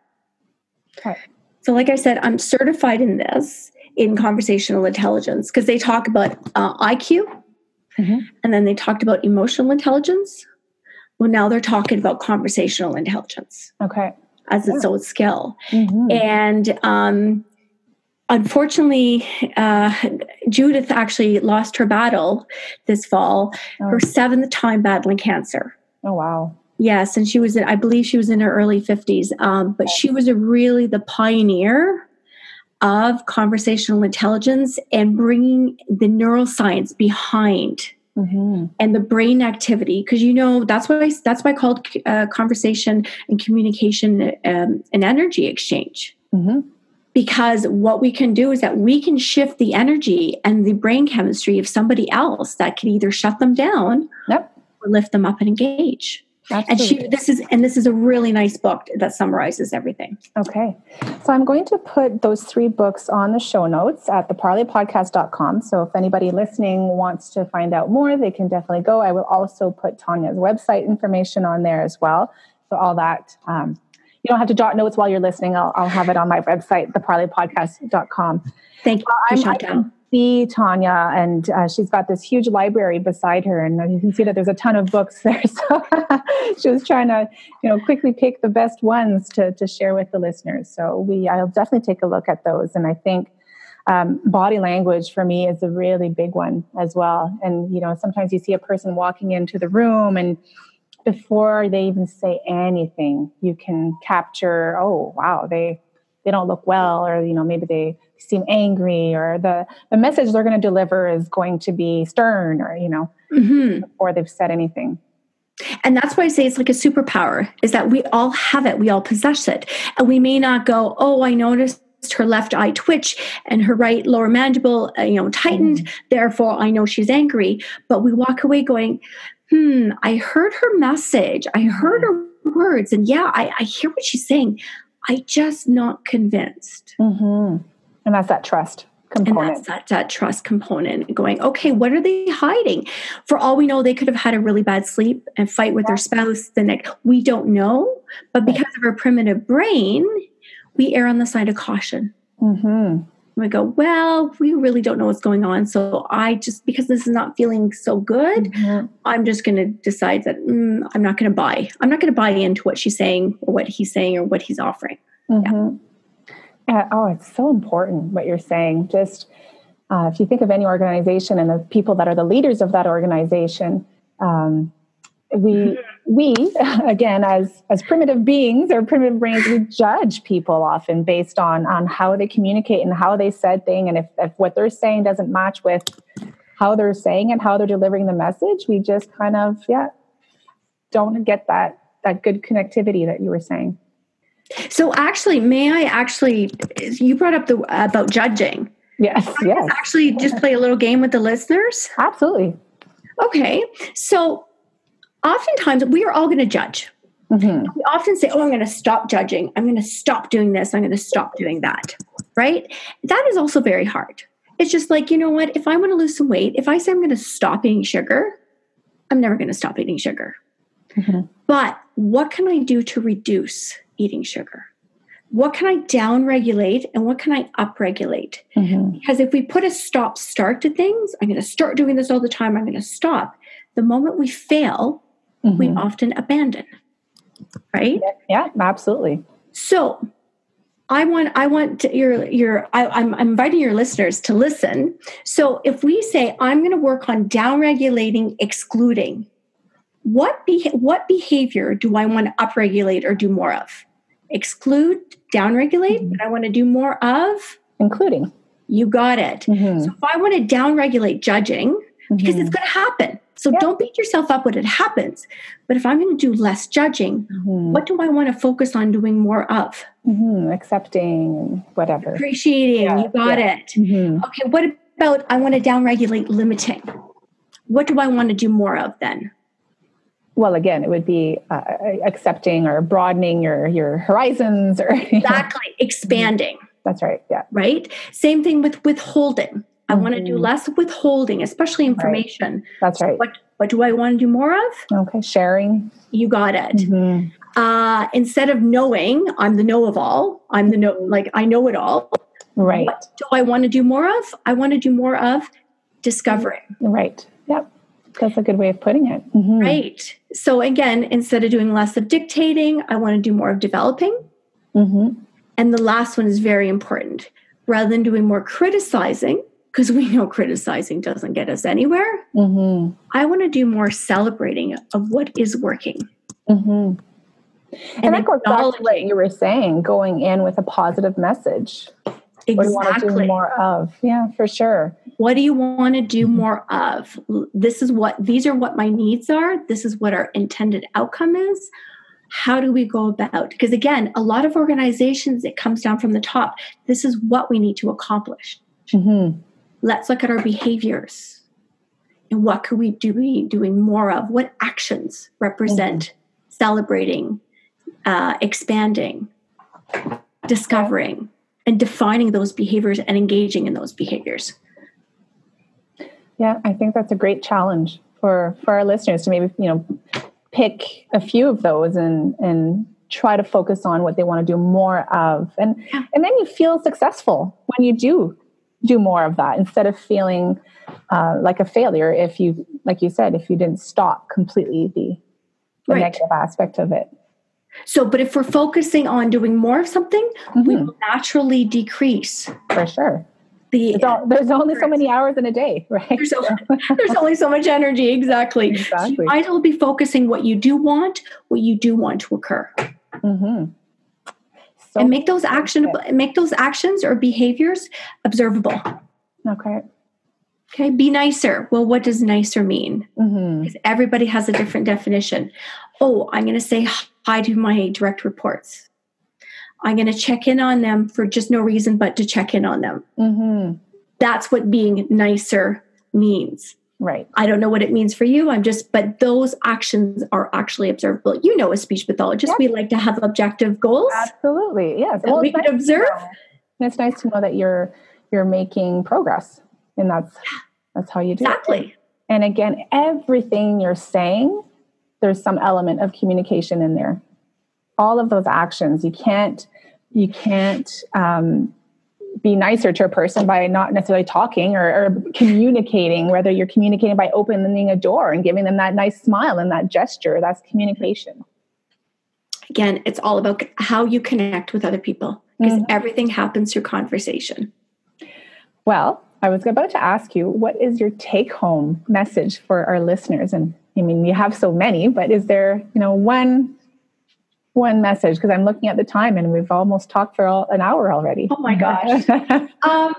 Okay. So, like I said, I'm certified in this in conversational intelligence because they talk about uh, IQ Mhm. and then they talked about emotional intelligence. Well, now they're talking about conversational intelligence Okay. as its own skill. Mhm. And um, unfortunately, uh, Judith actually lost her battle this fall, Oh. her seventh time battling cancer. Oh wow. Yes, and she was in, I believe she was in her early 50s, um, but she was a really the pioneer of conversational intelligence and bringing the neuroscience behind hmm and the brain activity. Because you know that's I that's why I called uh, conversation and communication um, an energy exchange. Hmm because what we can do is that we can shift the energy and the brain chemistry of somebody else that can either shut them down Yep. or lift them up and engage and she this is and this is a really nice book that summarizes everything Okay. So I'm going to put those three books on the show notes at theparleypodcast.com. So if anybody listening wants to find out more, they can definitely go. I will also put Tanya's website information on there as well. So all that, um, you don't have to jot notes while you're listening. I'll, I'll have it on my website, theparleypodcast.com. thank you I'm, I Chantal. can see Tanya, and uh, she's got this huge library beside her, and you can see that there's a ton of books there. So she was trying to, you know, quickly pick the best ones to to share with the listeners. So we, I'll definitely take a look at those, and I think. Um, body language for me is a really big one as well. And, you know, sometimes you see a person walking into the room and before they even say anything, you can capture, oh, wow, they, they don't look well, or, you know, maybe they seem angry, or the, the message they're going to deliver is going to be stern, or, you know, Mhm. before they've said anything. And that's why I say it's like a superpower is that we all have it, we all possess it. And we may not go, oh, I noticed her left eye twitch and her right lower mandible, uh, you know, tightened. Therefore, I know she's angry. But we walk away going, hmm, I heard her message. I heard her words. And yeah, I, I hear what she's saying. I just not convinced. Mm-hmm. And that's that trust Component. And that's that, that trust component going, okay, what are they hiding? For all we know, they could have had a really bad sleep and fight with their spouse the next. We don't know. But because of our primitive brain, we err on the side of caution. mm-hmm. We go, well, we really don't know what's going on. So I just, because this is not feeling so good, Mhm. I'm just going to decide that mm, I'm not going to buy. I'm not going to buy into what she's saying or what he's saying or what he's offering. Mhm. Yeah, oh, it's so important what you're saying. Just uh, if you think of any organization and the people that are the leaders of that organization, um, we we again as as primitive beings or primitive brains, we judge people often based on on how they communicate and how they said thing, and if, if what they're saying doesn't match with how they're saying it, how they're delivering the message, we just kind of yeah don't get that that good connectivity that you were saying. So actually, may I actually, you brought up the about judging. Yes, yes, actually just play a little game with the listeners? absolutely. Okay. So oftentimes we are all going to judge. hmm We often say, Oh, I'm going to stop judging. I'm going to stop doing this. I'm going to stop doing that. Right? That is also very hard. It's just like, you know what? If I want to lose some weight, if I say I'm going to stop eating sugar, I'm never going to stop eating sugar. Mhm. But what can I do to reduce eating sugar? What can I down regulate and what can I up regulate? hmm Because if we put a stop start to things, I'm going to start doing this all the time, I'm going to stop. The moment we fail, we Mhm. often abandon. Right? Yeah, absolutely. So I want I want your your I, I'm, I'm inviting your listeners to listen. So if we say I'm going to work on down regulating, excluding, what be, what behavior do I want to upregulate or do more of? Exclude, down regulate, but I want to do more of. Including. You got it. Mhm. So if I want to down regulate judging, because it's going to happen. So Yeah. don't beat yourself up when it happens. But if I'm going to do less judging, Mhm. what do I want to focus on doing more of? Mhm. Accepting whatever. Appreciating, Yeah, you got yeah. it. Mhm. Okay, what about I want to down regulate limiting? What do I want to do more of then? Well, again, it would be uh, accepting or broadening your your horizons, or you know. Exactly, expanding, that's right. Yeah. right? Same thing with withholding. I want to do less withholding, especially information. That's right. What what do I want to do more of? Okay. Sharing. You got it. Mhm. uh, instead of knowing I'm the know of all, I'm the know, like I know it all. Right. What do I want to do more of? I want to do more of discovering. Right. Yep. That's a good way of putting it. Mm-hmm. Right. So again, instead of doing less of dictating, I want to do more of developing. Mm-hmm. And the last one is very important. Rather than doing more criticizing, because we know criticizing doesn't get us anywhere, Mm-hmm. I want to do more celebrating of what is working. Mm-hmm. And, that goes back to what you were saying, going in with a positive message. What do you want to do Exactly. more of? Yeah, for sure. What do you want to do more of? This is what these are what my needs are. This is what our intended outcome is. How do we go about? Because again, a lot of organizations it comes down from the top. This is what we need to accomplish. Mm-hmm. Let's look at our behaviors. And what could we do be doing more of? What actions represent celebrating, uh, expanding, discovering, and defining those behaviors and engaging in those behaviors? Yeah, I think that's a great challenge for for our listeners to maybe you know pick a few of those and and try to focus on what they want to do more of, and Yeah. and then you feel successful when you do do more of that instead of feeling uh, like a failure if you like you said if you didn't stop completely the the Right. negative aspect of it. So, but if we're focusing on doing more of something, we Mhm. will naturally decrease For sure, the. there's, al- there's only so many hours in a day, right? There's, there's only so much energy, exactly. So Exactly. you might as well be focusing what you do want, what you do want to occur, Mm-hmm. So and make those actionable, make those actions or behaviors observable. okay. Okay, be nicer. Well, what does nicer mean? hmm everybody has a different definition. Oh, I'm going to say hi to my direct reports. I'm going to check in on them for just no reason but to check in on them. hmm That's what being nicer means. Right. I don't know what it means for you. I'm just, but those actions are actually observable. You know, as speech pathologists, we like to have objective goals. Absolutely. Yes. That we can nice observe. And it's nice to know that you're you're making progress. And that's that's how you do it. Exactly. And again, everything you're saying, there's some element of communication in there. All of those actions, you can't you can't um, be nicer to a person by not necessarily talking or, or communicating. Whether you're communicating by opening a door and giving them that nice smile and that gesture, that's communication. Again, it's all about how you connect with other people because Mhm. everything happens through conversation. Well, I was about to ask you, what is your take home message for our listeners? And I mean, you have so many, but is there, you know, one one message? Because I'm looking at the time and we've almost talked for all, an hour already. Oh my gosh. Um,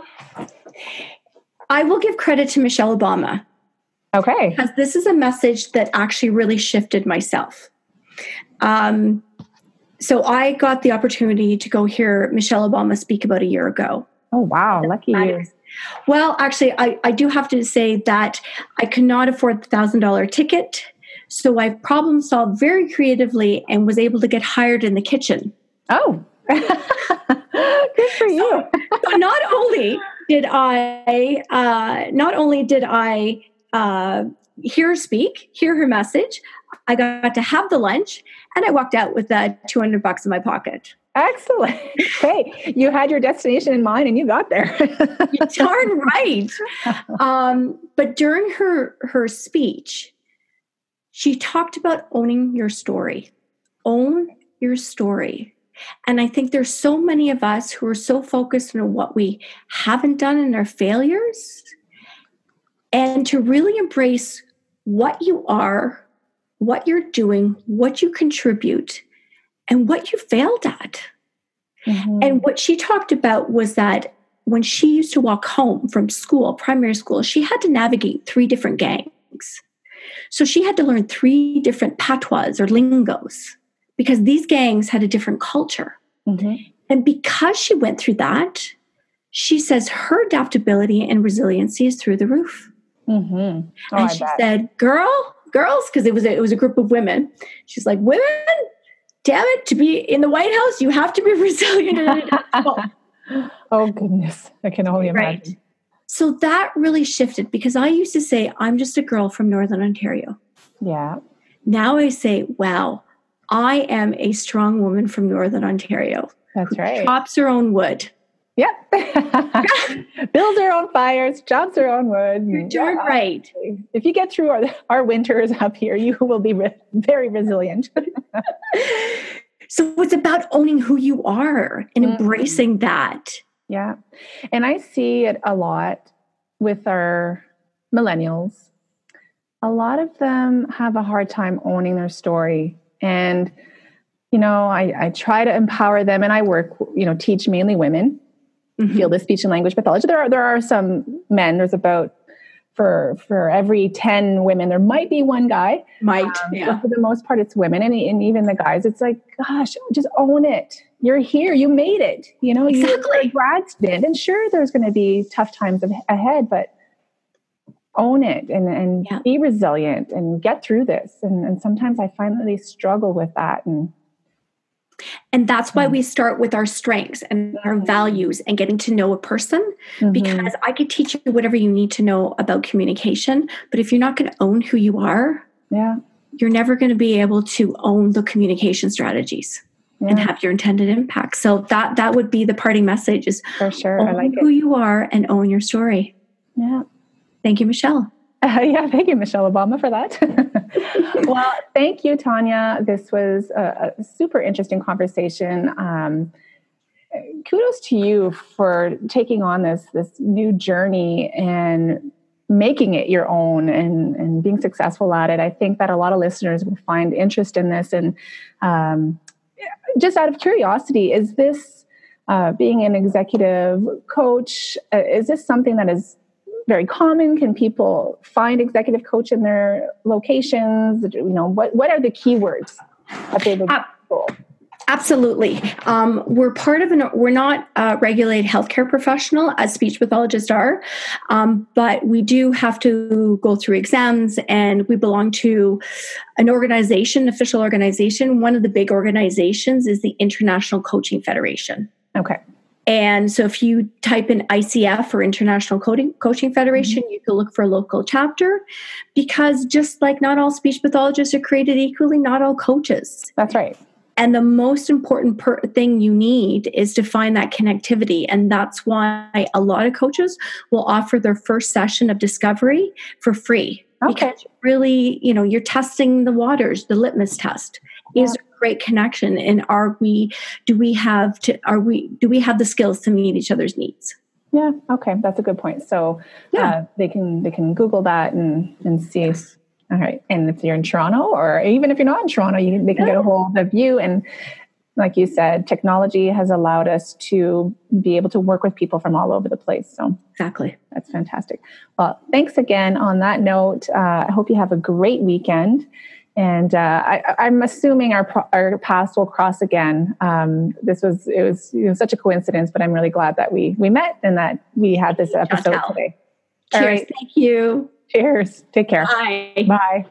I will give credit to Michelle Obama okay. because this is a message that actually really shifted myself. Um, so I got the opportunity to go hear Michelle Obama speak about a year ago. Oh wow, lucky you. Well, actually, I, I do have to say that I cannot afford the thousand dollar ticket. So I've problem solved very creatively and was able to get hired in the kitchen. Oh. Good for you. so not only did I, uh, not only did I uh, hear her speak, hear her message, I got to have the lunch, and I walked out with two hundred bucks in my pocket. Excellent. Hey, you had your destination in mind and you got there. You're darn right. Um, but during her her speech, she talked about owning your story. Own your story. And I think there's so many of us who are so focused on what we haven't done and our failures and to really embrace what you are, what you're doing, what you contribute, and what you failed at. Mhm. And what she talked about was that when she used to walk home from school, primary school, she had to navigate three different gangs. So she had to learn three different patois or lingos because these gangs had a different culture. Mhm. And because she went through that, she says her adaptability and resiliency is through the roof. Mhm. Oh, and I she bet. said, "Girl, girls," because it was a, it was a group of women. She's like, "Women, damn it, to be in the White House, you have to be resilient and oh goodness, I can only imagine. Right. imagine. So that really shifted because I used to say, I'm just a girl from Northern Ontario. Yeah. Now I say, wow, I am a strong woman from Northern Ontario. That's right. Chops her own wood. Yep. Builds her own fires, chops her own wood. You're doing yeah. right. If you get through our, our winters up here, you will be re- very resilient. so it's about owning who you are and mm-hmm. embracing that. Yeah. And I see it a lot with our millennials. A lot of them have a hard time owning their story. And, you know, I, I try to empower them and I work, you know, teach mainly women mm-hmm. field of speech and language pathology. There are there are some men. There's about for for every 10 women there might be one guy might um, yeah. for the most part it's women and, and even the guys it's like gosh just own it you're here you made it you know exactly. you're a grad student and sure there's going to be tough times ahead but own it and, and yeah. be resilient and get through this and, and sometimes i find that they struggle with that and and that's why mm. we start with our strengths and our values and getting to know a person. Mm-hmm. Because I could teach you whatever you need to know about communication, but if you're not going to own who you are, yeah, you're never going to be able to own the communication strategies yeah. and have your intended impact. So that that would be the parting message: is for sure. Own I like who it. you are and own your story. Yeah. Thank you, Michelle. Uh, yeah, thank you, Michelle Obama, for that. well, thank you, Tanya. This was a, a super interesting conversation. Um, kudos to you for taking on this this new journey and making it your own and, and being successful at it. I think that a lot of listeners will find interest in this. And um, just out of curiosity, is this uh, being an executive coach? Uh, is this something that is very common? Can people find executive coach in their locations? You know, what, what are the keywords that they would Absolutely. Um, we're part of an, we're not a regulated healthcare professional as speech pathologists are, um, but we do have to go through exams and we belong to an organization, official organization. One of the big organizations is the International Coaching Federation. Okay. And so if you type in ICF or International Coding, Coaching Federation, mm-hmm. you can look for a local chapter because just like not all speech pathologists are created equally, not all coaches. That's right. And the most important per- thing you need is to find that connectivity. And that's why a lot of coaches will offer their first session of discovery for free. Okay. Because really, you know, you're testing the waters, the litmus test. Yeah. Is great connection and are we do we have to are we do we have the skills to meet each other's needs? Yeah okay that's a good point. So yeah. Uh, they can they can google that and and see yes. all right and if you're in toronto or even if you're not in toronto you, they can yeah. get a hold of you. And like you said technology has allowed us to be able to work with people from all over the place. So exactly. that's fantastic. Well thanks again. On that note uh, i hope you have a great weekend and uh, I, am assuming our our paths will cross again. Um, this was it was you know, such a coincidence, but I'm really glad that we we met and that we had this episode today. Cheers! Thank you. Cheers. Take care. Bye. Bye.